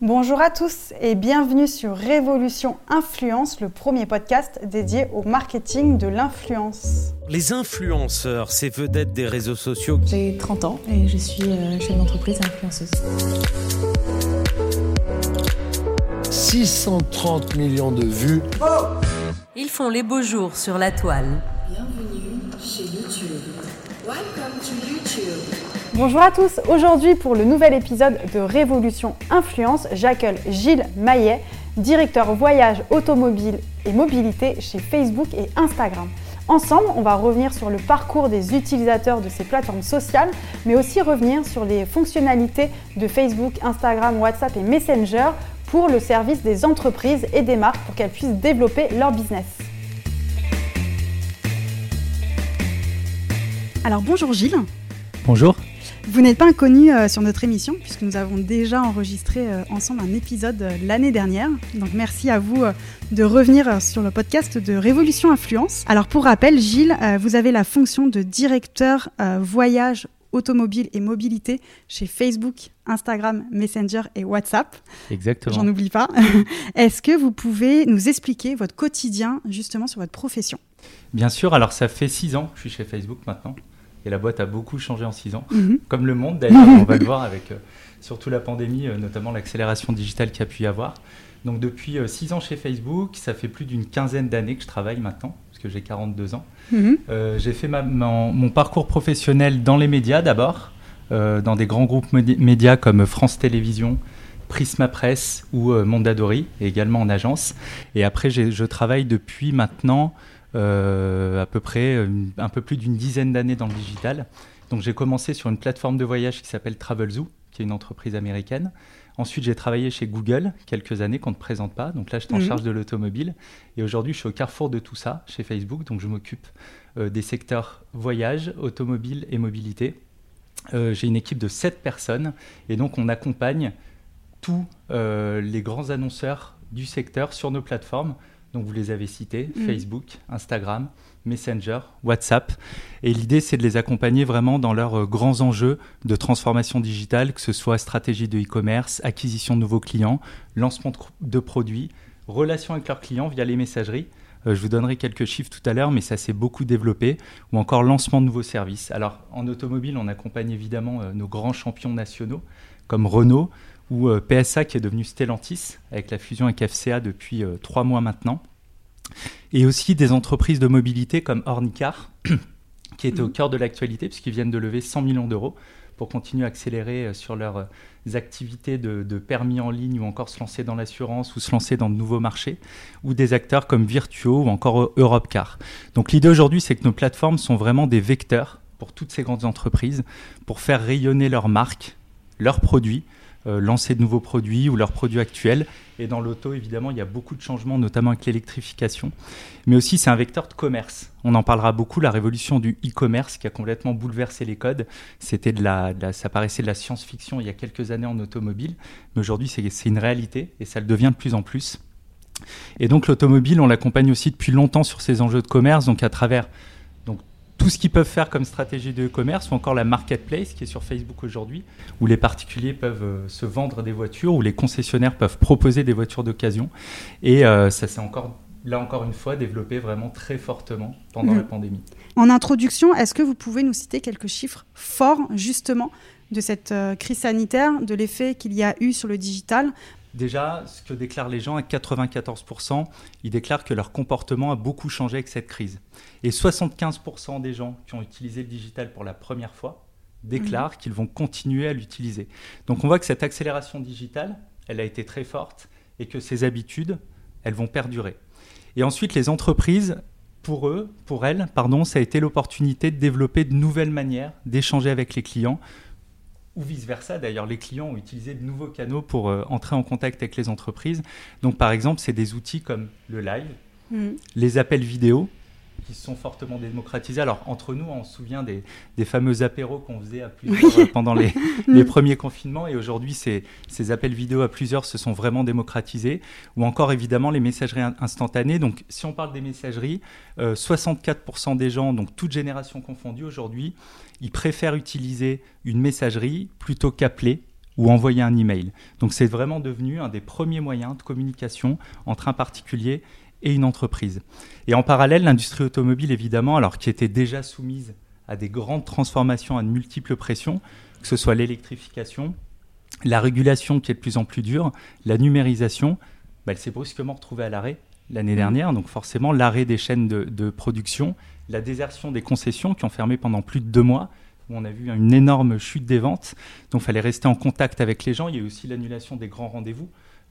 Bonjour à tous et bienvenue sur Révolution Influence, le premier podcast dédié au marketing de l'influence. Les influenceurs, ces vedettes des réseaux sociaux. J'ai 30 ans et je suis euh, chef d'entreprise influenceuse. 630 millions de vues. Ils font les beaux jours sur la toile. Bienvenue Bonjour à tous, aujourd'hui pour le nouvel épisode de Révolution Influence, j'accueille Gilles Maillet, directeur voyage automobile et mobilité chez Facebook et Instagram. Ensemble, on va revenir sur le parcours des utilisateurs de ces plateformes sociales, mais aussi revenir sur les fonctionnalités de Facebook, Instagram, WhatsApp et Messenger pour le service des entreprises et des marques pour qu'elles puissent développer leur business. Alors bonjour Gilles. Bonjour. Vous n'êtes pas inconnu euh, sur notre émission puisque nous avons déjà enregistré euh, ensemble un épisode euh, l'année dernière. Donc merci à vous de revenir sur le podcast de Révolution Influence. Alors pour rappel, Gilles, vous avez la fonction de directeur voyage automobile et mobilité chez Facebook, Instagram, Messenger et WhatsApp. Exactement. J'en oublie pas. Est-ce que vous pouvez nous expliquer votre quotidien justement sur votre profession? Bien sûr, alors ça fait six ans que je suis chez Facebook maintenant. Et la boîte a beaucoup changé en six ans, Mhm. comme le monde d'ailleurs, on va le voir avec euh, surtout la pandémie, euh, notamment l'accélération digitale qu'il y a pu y avoir. Donc depuis euh, six ans chez Facebook, ça fait plus d'une quinzaine d'années que je travaille maintenant, parce que j'ai 42 ans. Mhm. J'ai fait ma- mon, mon parcours professionnel dans les médias d'abord, dans des grands groupes médi- médias comme France Télévisions, Prisma Presse ou Mondadori, également en agence. Et après, je travaille depuis maintenant à peu près euh, un peu plus d'une dizaine d'années dans le digital. Donc j'ai commencé sur une plateforme de voyage qui s'appelle Travelzoo, qui est une entreprise américaine. Ensuite, j'ai travaillé chez Google quelques années qu'on ne présente pas. Donc là, j'étais en Mhm. charge de l'automobile. Et aujourd'hui, je suis au carrefour de tout ça chez Facebook. Donc je m'occupe euh, des secteurs voyage, automobile et mobilité. Euh, j'ai une équipe de 7 personnes. Et donc, on accompagne tous euh, les grands annonceurs du secteur sur nos plateformes. Donc, vous les avez cités Mhm. Facebook, Instagram, Messenger, WhatsApp. Et l'idée, c'est de les accompagner vraiment dans leurs euh, grands enjeux de transformation digitale, que ce soit stratégie de e-commerce, acquisition de nouveaux clients, lancement de produits, relation avec leurs clients via les messageries. Euh, je vous donnerai quelques chiffres tout à l'heure, mais ça s'est beaucoup développé, ou encore lancement de nouveaux services. Alors, en automobile, on accompagne évidemment euh, nos grands champions nationaux, comme Renault, ou euh, PSA qui est devenu Stellantis, avec la fusion avec FCA depuis euh, trois mois maintenant. Et aussi des entreprises de mobilité comme Ornicar, qui étaient au Mhm. cœur de l'actualité, puisqu'ils viennent de lever 100 millions d'euros pour continuer à accélérer euh, sur leurs activités de, de permis en ligne ou encore se lancer dans l'assurance ou se lancer dans de nouveaux marchés, ou des acteurs comme Virtuo ou encore Europcar. Donc l'idée aujourd'hui, c'est que nos plateformes sont vraiment des vecteurs pour toutes ces grandes entreprises, pour faire rayonner leurs marques, leurs produits, lancer de nouveaux produits ou leurs produits actuels. Et dans l'auto, évidemment, il y a beaucoup de changements, notamment avec l'électrification. Mais aussi, c'est un vecteur de commerce. On en parlera beaucoup, la révolution du e-commerce qui a complètement bouleversé les codes. C'était de la, ça paraissait de la science-fiction il y a quelques années en automobile, mais aujourd'hui, c'est une réalité et ça le devient de plus en plus. Et donc, l'automobile, on l'accompagne aussi depuis longtemps sur ces enjeux de commerce, donc à travers tout ce qu'ils peuvent faire comme stratégie de e-commerce, ou encore la marketplace qui est sur Facebook aujourd'hui, où les particuliers peuvent euh, se vendre des voitures, où les concessionnaires peuvent proposer des voitures d'occasion. Et euh, ça s'est encore, là encore une fois, développé vraiment très fortement pendant Mhm. la pandémie. En introduction, est-ce que vous pouvez nous citer quelques chiffres forts justement de cette euh, crise sanitaire, de l'effet qu'il y a eu sur le digital Déjà, ce que déclarent les gens, à 94%, ils déclarent que leur comportement a beaucoup changé avec cette crise. Et 75% des gens qui ont utilisé le digital pour la première fois déclarent qu'ils vont continuer à l'utiliser. Donc on voit que cette accélération digitale, elle a été très forte et que ces habitudes, elles vont perdurer. Et ensuite, les entreprises, pour eux, pour elles, pardon, ça a été l'opportunité de développer de nouvelles manières d'échanger avec les clients, ou vice-versa. D'ailleurs, les clients ont utilisé de nouveaux canaux pour euh, entrer en contact avec les entreprises. Donc, par exemple, c'est des outils comme le live, Mhm. les appels vidéo, qui se sont fortement démocratisés. Alors, entre nous, on se souvient des, des fameux apéros qu'on faisait à plusieurs euh, pendant les, les premiers confinements. Et aujourd'hui, ces, ces appels vidéo à plusieurs se sont vraiment démocratisés. Ou encore, évidemment, les messageries in- instantanées. Donc, si on parle des messageries, euh, 64% des gens, donc toute génération confondue aujourd'hui, ils préfèrent utiliser une messagerie plutôt qu'appeler ou envoyer un email. Donc c'est vraiment devenu un des premiers moyens de communication entre un particulier et une entreprise. Et en parallèle, l'industrie automobile, évidemment, alors qui était déjà soumise à des grandes transformations à de multiples pressions, que ce soit l'électrification, la régulation qui est de plus en plus dure, la numérisation, bah, elle s'est brusquement retrouvée à l'arrêt l'année dernière. Donc forcément, l'arrêt des chaînes de, production, la désertion des concessions qui ont fermé pendant plus de deux mois, où on a vu une énorme chute des ventes. Donc il fallait rester en contact avec les gens. Il y a eu aussi l'annulation des grands rendez-vous.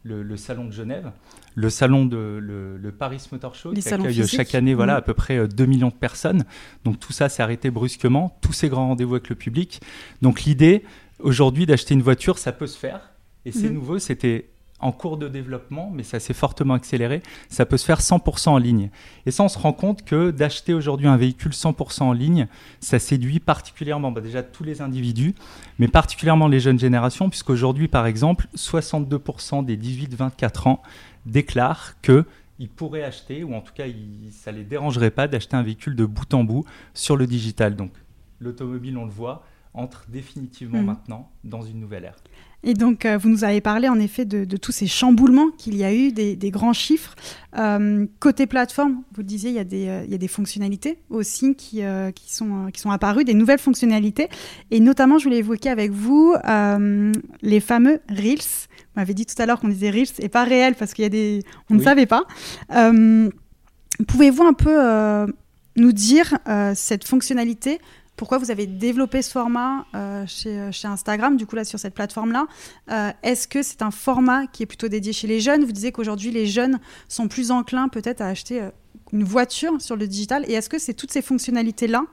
Le, salon de Genève, le salon de le, Paris Motor Show qui accueille chaque année voilà, mmh. à peu près 2 euh, millions de personnes. Donc tout ça s'est arrêté brusquement, tous ces grands rendez-vous avec le public. Donc l'idée aujourd'hui d'acheter une voiture, ça peut se faire. Et c'est mmh. nouveau, c'était en cours de développement, mais ça s'est fortement accéléré. Ça peut se faire 100% en ligne. Et ça, on se rend compte que d'acheter aujourd'hui un véhicule 100% en ligne, ça séduit particulièrement bah, déjà tous les individus, mais particulièrement les jeunes générations, puisqu'aujourd'hui, par exemple, 62% des 18-24 ans déclarent que ils pourraient acheter, ou en tout cas, ça ne les dérangerait pas d'acheter un véhicule de bout en bout sur le digital. Donc, l'automobile, on le voit, entre définitivement mmh. maintenant dans une nouvelle ère. Et donc, euh, vous nous avez parlé en effet de, tous ces chamboulements qu'il y a eu, des, grands chiffres. Euh, côté plateforme, vous le disiez, il y a des, euh, il y a des fonctionnalités aussi qui, qui, sont, qui sont apparues, des nouvelles fonctionnalités. Et notamment, je voulais évoquer avec vous les fameux Reels. Vous m'avez dit tout à l'heure qu'on disait Reels et pas réel parce qu'il y a des... On ne savait pas. Pouvez-vous un peu nous dire cette fonctionnalité pourquoi vous avez développé ce format euh, chez, chez, Instagram, du coup là sur cette plateforme-là euh, Est-ce que c'est un format qui est plutôt dédié chez les jeunes? Vous disiez qu'aujourd'hui les jeunes sont plus enclins peut-être à acheter euh, une voiture sur le digital. Et est-ce que c'est toutes ces fonctionnalités-là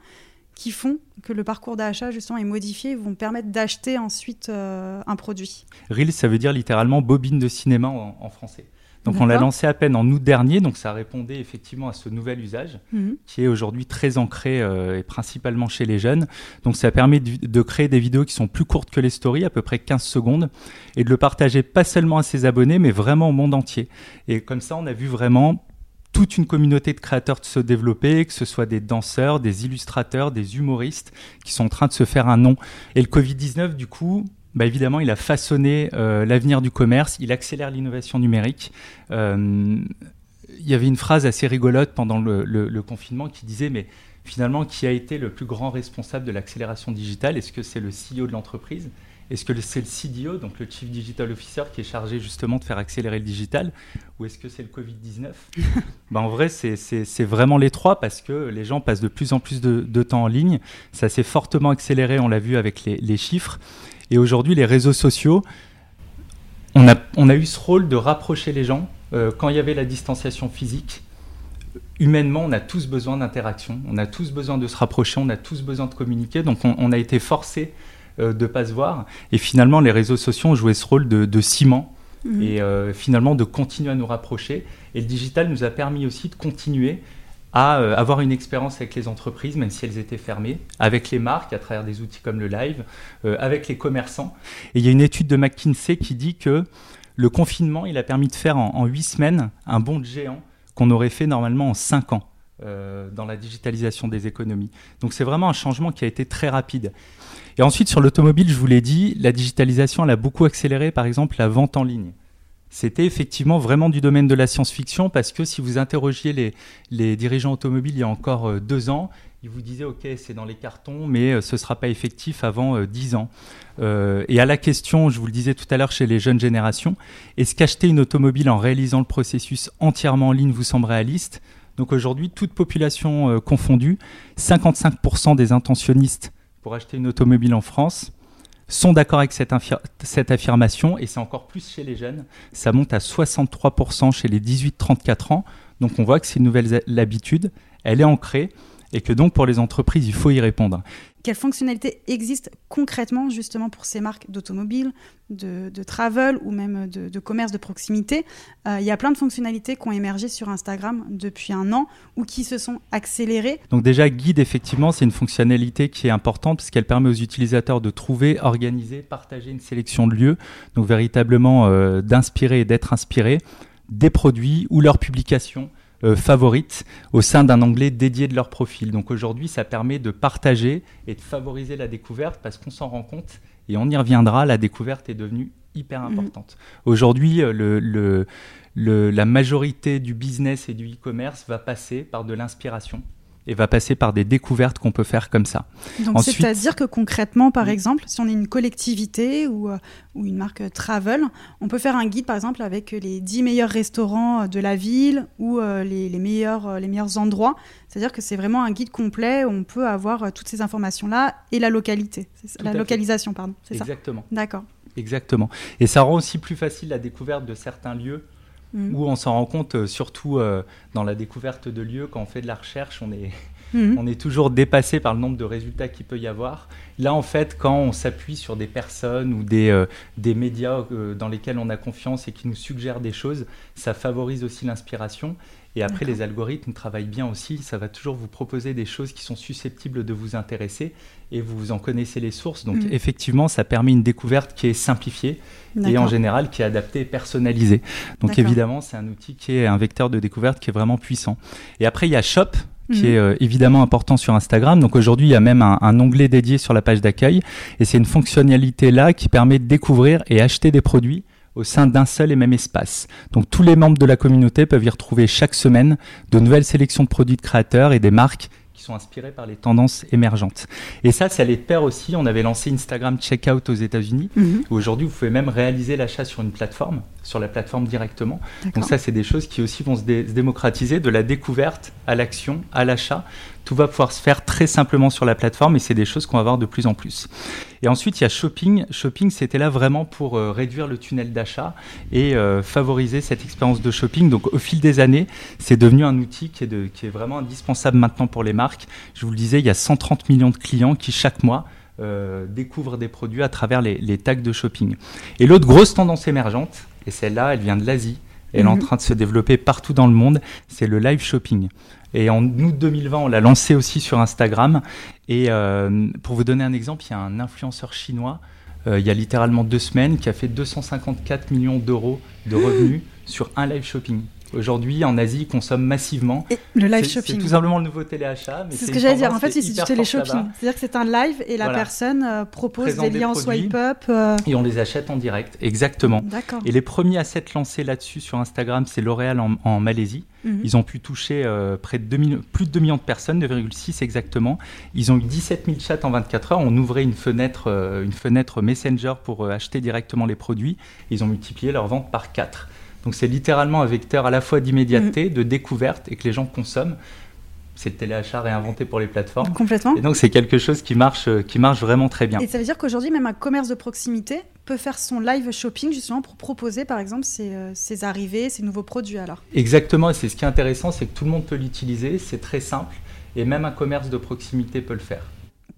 qui font que le parcours d'achat justement est modifié et vont permettre d'acheter ensuite un produit? Reel, ça veut dire littéralement bobine de cinéma en français. Donc on l'a lancé à peine en août dernier, donc ça répondait effectivement à ce nouvel usage mhm. qui est aujourd'hui très ancré euh, et principalement chez les jeunes. Donc ça permet de, créer des vidéos qui sont plus courtes que les stories, à peu près 15 secondes, et de le partager pas seulement à ses abonnés, mais vraiment au monde entier. Et comme ça, on a vu vraiment toute une communauté de créateurs de se développer, que ce soit des danseurs, des illustrateurs, des humoristes qui sont en train de se faire un nom. Et le Covid-19, du coup, bah évidemment, il a façonné euh, l'avenir du commerce, il accélère l'innovation numérique. Euh, il y avait une phrase assez rigolote pendant le, confinement qui disait, mais finalement, qui a été le plus grand responsable de l'accélération digitale? Est-ce que c'est le CEO de l'entreprise? Est-ce que c'est le CDO, donc le Chief Digital Officer, qui est chargé justement de faire accélérer le digital Ou est-ce que c'est le Covid-19 ben, En vrai, c'est vraiment les trois parce que les gens passent de plus en plus de, temps en ligne. Ça s'est fortement accéléré, on l'a vu avec les, les chiffres. Et aujourd'hui, les réseaux sociaux, on a, on a eu ce rôle de rapprocher les gens. Euh, quand il y avait la distanciation physique, humainement, on a tous besoin d'interaction, on a tous besoin de se rapprocher, on a tous besoin de communiquer. Donc on, a été forcé euh, de ne pas se voir. Et finalement, les réseaux sociaux ont joué ce rôle de, ciment mmh. et euh, finalement de continuer à nous rapprocher. Et le digital nous a permis aussi de continuer à euh, avoir une expérience avec les entreprises, même si elles étaient fermées, avec les marques à travers des outils comme le live, euh, avec les commerçants. Et il y a une étude de McKinsey qui dit que le confinement, il a permis de faire en huit semaines un bond de géant qu'on aurait fait normalement en cinq ans. Euh, dans la digitalisation des économies. Donc c'est vraiment un changement qui a été très rapide. Et ensuite sur l'automobile, je vous l'ai dit, la digitalisation elle a beaucoup accéléré par exemple la vente en ligne c'était effectivement vraiment du domaine de la science-fiction parce que si vous interrogiez les, dirigeants automobiles il y a encore euh, deux ans, ils vous disaient ok c'est dans les cartons mais euh, ce ne sera pas effectif avant euh, dix ans. et à la question, je vous le disais tout à l'heure chez les jeunes générations, est-ce qu'acheter une automobile en réalisant le processus entièrement en ligne vous semble réaliste? Donc aujourd'hui, toute population confondue, 55% des intentionnistes pour acheter une automobile en France sont d'accord avec cette, cette, affirmation et c'est encore plus chez les jeunes. Ça monte à 63% chez les 18-34 ans. Donc on voit que c'est une nouvelle habitude, elle est ancrée et que donc pour les entreprises, il faut y répondre. Quelles fonctionnalités existent concrètement justement pour ces marques d'automobile, de, travel ou même de, commerce de proximité? Euh, Il y a plein de fonctionnalités qui ont émergé sur Instagram depuis un an ou qui se sont accélérées. Donc déjà, Guide, effectivement, c'est une fonctionnalité qui est importante parce qu'elle permet aux utilisateurs de trouver, organiser, partager une sélection de lieux, donc véritablement euh, d'inspirer et d'être inspiré des produits ou leurs publications euh, favorites au sein d'un onglet dédié de leur profil. Donc aujourd'hui, ça permet de partager et de favoriser la découverte parce qu'on s'en rend compte Et on y reviendra, la découverte est devenue hyper Mhm. importante. Aujourd'hui, euh, le, le- le- la majorité du business et du e-commerce va passer par de l'inspiration et va passer par des découvertes qu'on peut faire comme ça. Donc Ensuite- c'est-à-dire que concrètement, par Oui. exemple, si on est une collectivité ou, euh, ou une marque travel, on peut faire un guide, par exemple, avec les 10 meilleurs restaurants euh, de la ville ou euh, les, les meilleurs, les meilleurs endroits. C'est-à-dire que c'est vraiment un guide complet où on peut avoir toutes ces informations-là et la localité, la à fait. localisation, pardon. Exactement. D'accord. Exactement. Et ça rend aussi plus facile la découverte de certains lieux Où on s'en rend compte, euh, surtout euh, dans la découverte de lieux, quand on fait de la recherche, on est, Mhm. on est toujours dépassé par le nombre de résultats qu'il peut y avoir. Là, en fait, quand on s'appuie sur des personnes ou des, euh, des médias euh, dans lesquels on a confiance et qui nous suggèrent des choses, ça favorise aussi l'inspiration. Et après, les algorithmes travaillent bien aussi. Ça va toujours vous proposer des choses qui sont susceptibles de vous intéresser et vous en connaissez les sources. Donc, Mhm. effectivement, ça permet une découverte qui est simplifiée et en général qui est adaptée et personnalisée. Donc, évidemment, c'est un outil qui est un vecteur de découverte qui est vraiment puissant. Et après, il y a Shop qui Mhm. est euh, évidemment important sur Instagram. Donc aujourd'hui, il y a même un, un onglet dédié sur la page d'accueil. Et c'est une fonctionnalité là qui permet de découvrir et acheter des produits au sein d'un seul et même espace. Donc tous les membres de la communauté peuvent y retrouver chaque semaine de nouvelles sélections de produits de créateurs et des marques qui sont inspirées par les tendances émergentes. Et ça, ça de pair aussi. On avait lancé Instagram Checkout aux États-Unis. Mhm. Aujourd'hui, vous pouvez même réaliser l'achat sur une plateforme, sur la plateforme directement. Donc ça, c'est des choses qui aussi vont se, dé- se démocratiser, de la découverte à l'action, à l'achat. Tout va pouvoir se faire très simplement sur la plateforme et c'est des choses qu'on va voir de plus en plus. Et ensuite, il y a Shopping. Shopping, c'était là vraiment pour euh, réduire le tunnel d'achat et euh, favoriser cette expérience de shopping. Donc au fil des années, c'est devenu un outil qui est, vraiment indispensable maintenant pour les marques. Je vous le disais, il y a 130 millions de clients qui chaque mois euh, découvrent des produits à travers les tags de shopping. Et l'autre grosse tendance émergente, et celle-là, elle vient de l'Asie, elle est en Mhm. train de se développer partout dans le monde, c'est le live shopping. Et en août 2020, on l'a lancé aussi sur Instagram. Et euh, pour vous donner un exemple, il y a un influenceur chinois, euh, il y a littéralement deux semaines, qui a fait 254 millions d'euros de revenus sur un live shopping. Aujourd'hui, en Asie, ils consomment massivement. Et le live shopping. C'est tout simplement le nouveau téléachat. C'est ce que j'allais dire. En fait, c'est du télé-shopping. C'est-à-dire que c'est un live et la Voilà. personne euh, propose Présente des des liens en produits. swipe up. euh, Et on les achète en direct, exactement. D'accord. Et les premiers à s'être lancés là-dessus sur Instagram, c'est L'Oréal en, en Malaisie. Mhm. Ils ont pu toucher euh, près de 2 millions- plus de 2 millions de personnes, 2,6 exactement. Ils ont eu 17 000 chats en 24 heures. On ouvrait une fenêtre, une fenêtre Messenger pour acheter directement les produits. Ils ont multiplié leur vente par 4. Donc c'est littéralement un vecteur à la fois d'immédiateté, de découverte et que les gens consomment. C'est le téléachat réinventé pour les plateformes. Complètement. Et donc c'est quelque chose qui marche, euh, qui marche vraiment très bien. Et ça veut dire qu'aujourd'hui, même un commerce de proximité peut faire son live shopping justement pour proposer, par exemple, ses, euh, ses arrivées, ses nouveaux produits alors? Exactement, et c'est ce qui est intéressant, c'est que tout le monde peut l'utiliser, c'est très simple, et même un commerce de proximité peut le faire.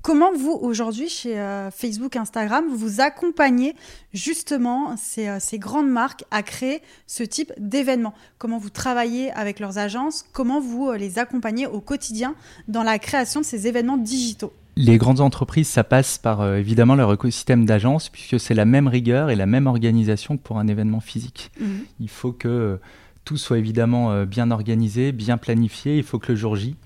Comment vous, aujourd'hui, chez euh, Facebook, Instagram, vous accompagnez justement ces, euh, ces grandes marques à créer ce type d'événements Comment vous travaillez avec leurs agences? Comment vous euh, les accompagnez au quotidien dans la création de ces événements digitaux? Les grandes entreprises, ça passe par évidemment leur écosystème d'agence, puisque c'est la même rigueur et la même organisation que pour un événement physique. Il faut que tout soit évidemment bien organisé, bien planifié, il faut que le jour J,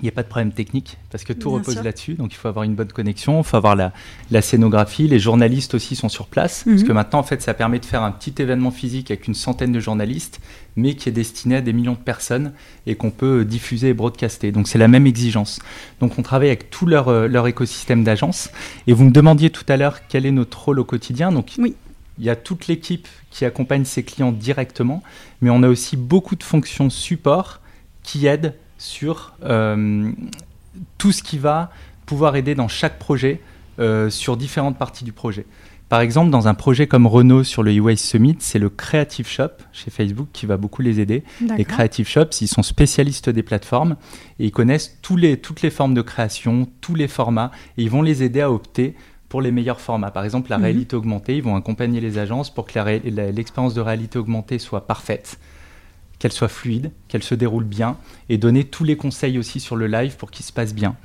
il n'y ait pas de problème technique, parce que tout Bien repose là-dessus, donc il faut avoir une bonne connexion, il faut avoir la, la scénographie, les journalistes aussi sont sur place, parce Mhm. que maintenant en fait ça permet de faire un petit événement physique avec une centaine de journalistes, mais qui est destiné à des millions de personnes et qu'on peut diffuser et broadcaster. Donc c'est la même exigence. Donc on travaille avec tout leur, euh, leur écosystème d'agence. Et vous me demandiez tout à l'heure quel est notre rôle au quotidien. Donc Oui. il y a toute l'équipe qui accompagne ses clients directement, mais on a aussi beaucoup de fonctions support qui aident sur euh, tout ce qui va pouvoir aider dans chaque projet euh, sur différentes parties du projet. Par exemple, dans un projet comme Renault sur le e Summit, c'est le Creative Shop chez Facebook qui va beaucoup les aider. Les Creative Shops, ils sont spécialistes des plateformes et ils connaissent tous les, toutes les formes de création, tous les formats et ils vont les aider à opter pour les meilleurs formats. Par exemple, la Mhm. réalité augmentée, ils vont accompagner les agences pour que l'expérience de réalité augmentée soit parfaite, qu'elle soit fluide, qu'elle se déroule bien et donner tous les conseils aussi sur le live pour qu'il se passe bien.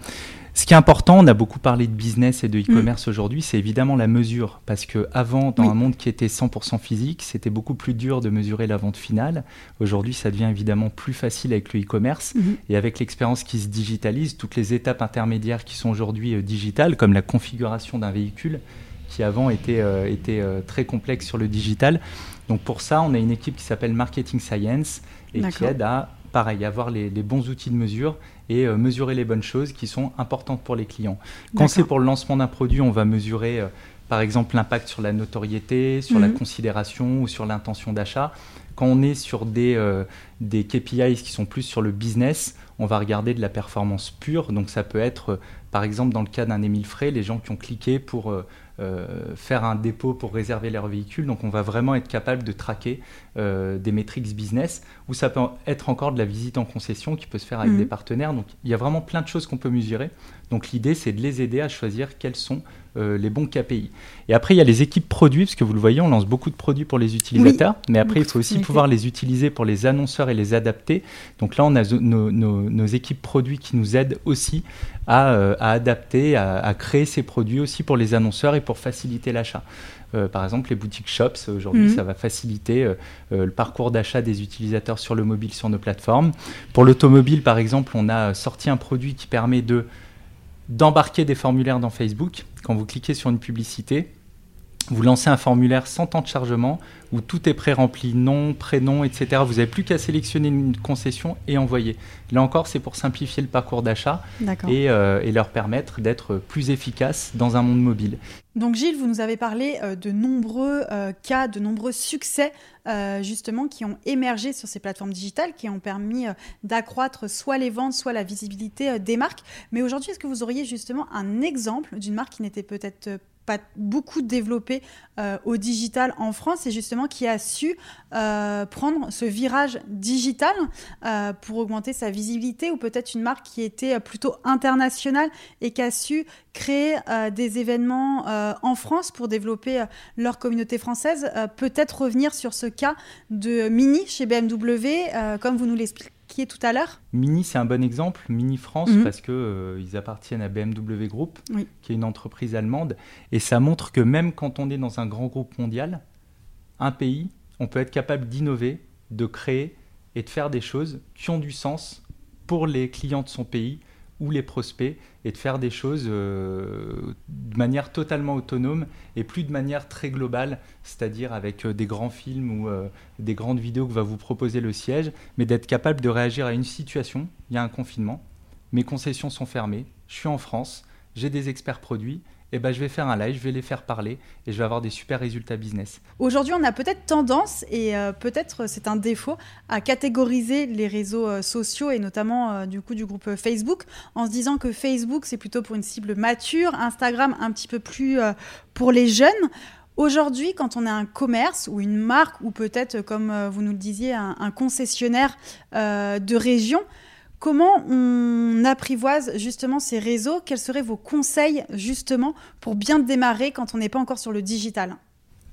Ce qui est important, on a beaucoup parlé de business et de e-commerce aujourd'hui, c'est évidemment la mesure. Parce que avant, dans Oui. un monde qui était 100% physique, c'était beaucoup plus dur de mesurer la vente finale. Aujourd'hui, ça devient évidemment plus facile avec le e-commerce. Mhm. Et avec l'expérience qui se digitalise, toutes les étapes intermédiaires qui sont aujourd'hui euh, digitales, comme la configuration d'un véhicule, qui avant était, euh, était euh, très complexe sur le digital. Donc pour ça, on a une équipe qui s'appelle Marketing Science et qui aide à, pareil, avoir les, les bons outils de mesure et euh, mesurer les bonnes choses qui sont importantes pour les clients. Quand c'est pour le lancement d'un produit, on va mesurer euh, par exemple l'impact sur la notoriété, sur la Mhm. considération ou sur l'intention d'achat. Quand on est sur des, euh, des KPIs qui sont plus sur le business, on va regarder de la performance pure. Donc ça peut être, par exemple, dans le cas d'un Émile Frey, les gens qui ont cliqué pour euh, faire un dépôt pour réserver leur véhicule. Donc on va vraiment être capable de traquer euh, des métriques business, ou ça peut être encore de la visite en concession qui peut se faire avec Mhm. des partenaires. Donc il y a vraiment plein de choses qu'on peut mesurer. Donc l'idée, c'est de les aider à choisir quels sont euh, les bons KPI. Et après, il y a les équipes produits, parce que vous le voyez, on lance beaucoup de produits pour les utilisateurs, mais après, il faut aussi pouvoir les utiliser pour les annonceurs et les adapter. Donc là, on a nos, nos- nos équipes produits qui nous aident aussi à, euh, à adapter, à, à créer ces produits aussi pour les annonceurs et pour faciliter l'achat. Euh, par exemple, les boutiques shops, aujourd'hui, Mhm. ça va faciliter le parcours d'achat des utilisateurs sur le mobile, sur nos plateformes. Pour l'automobile, par exemple, on a sorti un produit qui permet de d'embarquer des formulaires dans Facebook. Quand vous cliquez sur une publicité, vous lancez un formulaire sans temps de chargement où tout est pré-rempli, nom, prénom, etc. Vous n'avez plus qu'à sélectionner une concession et envoyer. Là encore, c'est pour simplifier le parcours d'achat et, euh, et leur permettre d'être plus efficaces dans un monde mobile. Donc Gilles, vous nous avez parlé euh, de nombreux euh, cas, de nombreux succès justement qui ont émergé sur ces plateformes digitales, qui ont permis d'accroître soit les ventes, soit la visibilité des marques. Mais aujourd'hui, est-ce que vous auriez justement un exemple d'une marque qui n'était peut-être euh, pas beaucoup développée euh, au digital en France et justement qui a su euh, prendre ce virage digital euh, pour augmenter sa visibilité ou peut-être une marque qui était plutôt internationale et qui a su créer des événements en France pour développer leur communauté française. Peut-être revenir sur ce cas de Mini chez BMW, comme vous nous tout à l'heure. Mini, c'est un bon exemple, Mini France, Mhm. parce que euh, ils appartiennent à BMW Group, Oui. qui est une entreprise allemande, et ça montre que même quand on est dans un grand groupe mondial, un pays, on peut être capable d'innover, de créer et de faire des choses qui ont du sens pour les clients de son pays ou les prospects, et de faire des choses euh, de manière totalement autonome et plus de manière très globale, c'est-à-dire avec euh, des grands films ou euh, des grandes vidéos que va vous proposer le siège, mais d'être capable de réagir à une situation. Il y a un confinement, mes concessions sont fermées, je suis en France, j'ai des experts produits, et ben je vais faire un live, je vais les faire parler et je vais avoir des super résultats business. Aujourd'hui, on a peut-être tendance, et euh, peut-être c'est un défaut, à catégoriser les réseaux euh, sociaux, et notamment euh, du coup du groupe euh, Facebook, en se disant que Facebook, c'est plutôt pour une cible mature, Instagram un petit peu plus euh, pour les jeunes. Aujourd'hui, quand on a un commerce ou une marque, ou peut-être, comme euh, vous nous le disiez, un, concessionnaire euh, de région, comment on apprivoise justement ces réseaux? Quels seraient vos conseils justement pour bien démarrer quand on n'est pas encore sur le digital?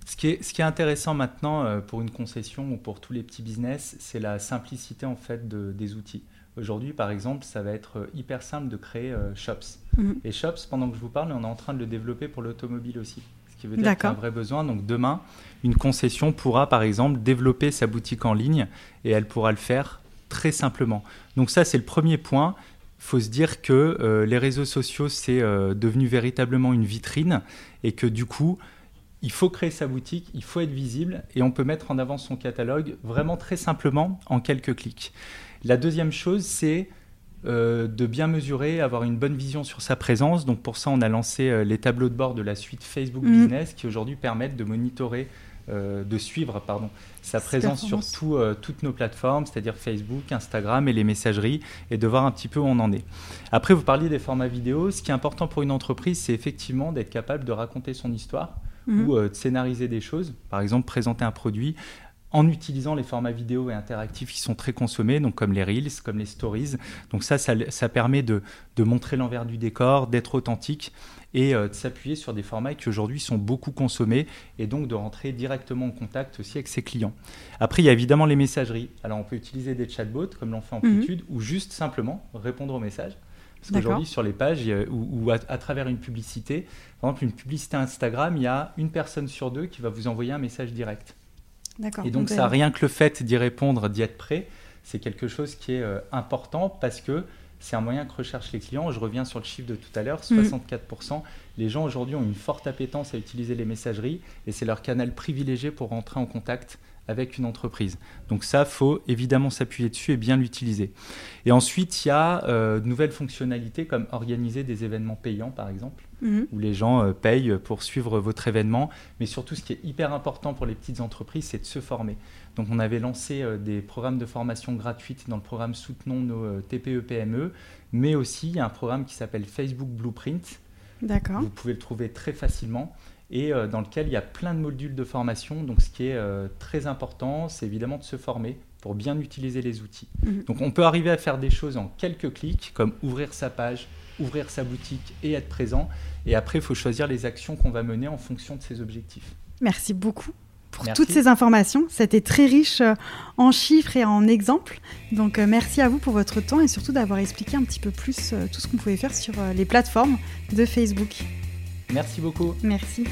Ce qui est, ce qui est intéressant maintenant euh, pour une concession ou pour tous les petits business, c'est la simplicité en fait de- des outils. Aujourd'hui, par exemple, ça va être euh, hyper simple de créer euh, Shops. Mhm. Et Shops, pendant que je vous parle, on est en train de le développer pour l'automobile aussi. Ce qui veut dire qu'il y a un vrai besoin. Donc demain, une concession pourra, par exemple, développer sa boutique en ligne et elle pourra le faire très simplement. Donc ça, c'est le premier point. Il faut se dire que euh, les réseaux sociaux, c'est euh, devenu véritablement une vitrine et que du coup, il faut créer sa boutique, il faut être visible et on peut mettre en avant son catalogue vraiment très simplement en quelques clics. La deuxième chose, c'est euh, de bien mesurer, avoir une bonne vision sur sa présence. Donc pour ça, on a lancé les tableaux de bord de la suite Facebook Mhm. Business qui aujourd'hui permettent de monitorer, de suivre pardon, sa présence sur tout, euh, toutes nos plateformes, c'est-à-dire Facebook, Instagram et les messageries, et de voir un petit peu où on en est. Après, vous parliez des formats vidéo. Ce qui est important pour une entreprise, c'est effectivement d'être capable de raconter son histoire Mhm. ou euh, de scénariser des choses. Par exemple, présenter un produit en utilisant les formats vidéo et interactifs qui sont très consommés, donc comme les Reels, comme les Stories. Donc ça, ça, ça permet de, de montrer l'envers du décor, d'être authentique et euh, de s'appuyer sur des formats qui aujourd'hui sont beaucoup consommés et donc de rentrer directement en contact aussi avec ses clients. Après, il y a évidemment les messageries. Alors on peut utiliser des chatbots comme l'on fait en Mhm. Amplitude ou juste simplement répondre aux messages. Parce qu'aujourd'hui, sur les pages, a- ou, ou à, à travers une publicité, par exemple une publicité Instagram, il y a une personne sur deux qui va vous envoyer un message direct. D'accord. Et donc, ça, rien que le fait d'y répondre, d'y être prêt, c'est quelque chose qui est euh, important parce que c'est un moyen que recherchent les clients. Je reviens sur le chiffre de tout à l'heure, Mhm. 64% Les gens aujourd'hui ont une forte appétence à utiliser les messageries et c'est leur canal privilégié pour rentrer en contact avec une entreprise. Donc ça, faut évidemment s'appuyer dessus et bien l'utiliser. Et ensuite, il y a euh, de nouvelles fonctionnalités comme organiser des événements payants, par exemple, Mhm. où les gens euh, payent pour suivre votre événement. Mais surtout, ce qui est hyper important pour les petites entreprises, c'est de se former. Donc on avait lancé euh, des programmes de formation gratuites dans le programme Soutenons nos TPE-PME, mais aussi il y a un programme qui s'appelle Facebook Blueprint. D'accord. Vous pouvez le trouver très facilement et euh, dans lequel il y a plein de modules de formation. Donc ce qui est euh, très important, c'est évidemment de se former pour bien utiliser les outils. Mhm. Donc on peut arriver à faire des choses en quelques clics, comme ouvrir sa page, ouvrir sa boutique et être présent. Et après, il faut choisir les actions qu'on va mener en fonction de ses objectifs. Merci beaucoup pour Merci. toutes ces informations. C'était très riche euh, en chiffres et en exemples. Donc merci à vous pour votre temps et surtout d'avoir expliqué un petit peu plus tout ce qu'on pouvait faire sur les plateformes de Facebook. Merci beaucoup. Merci.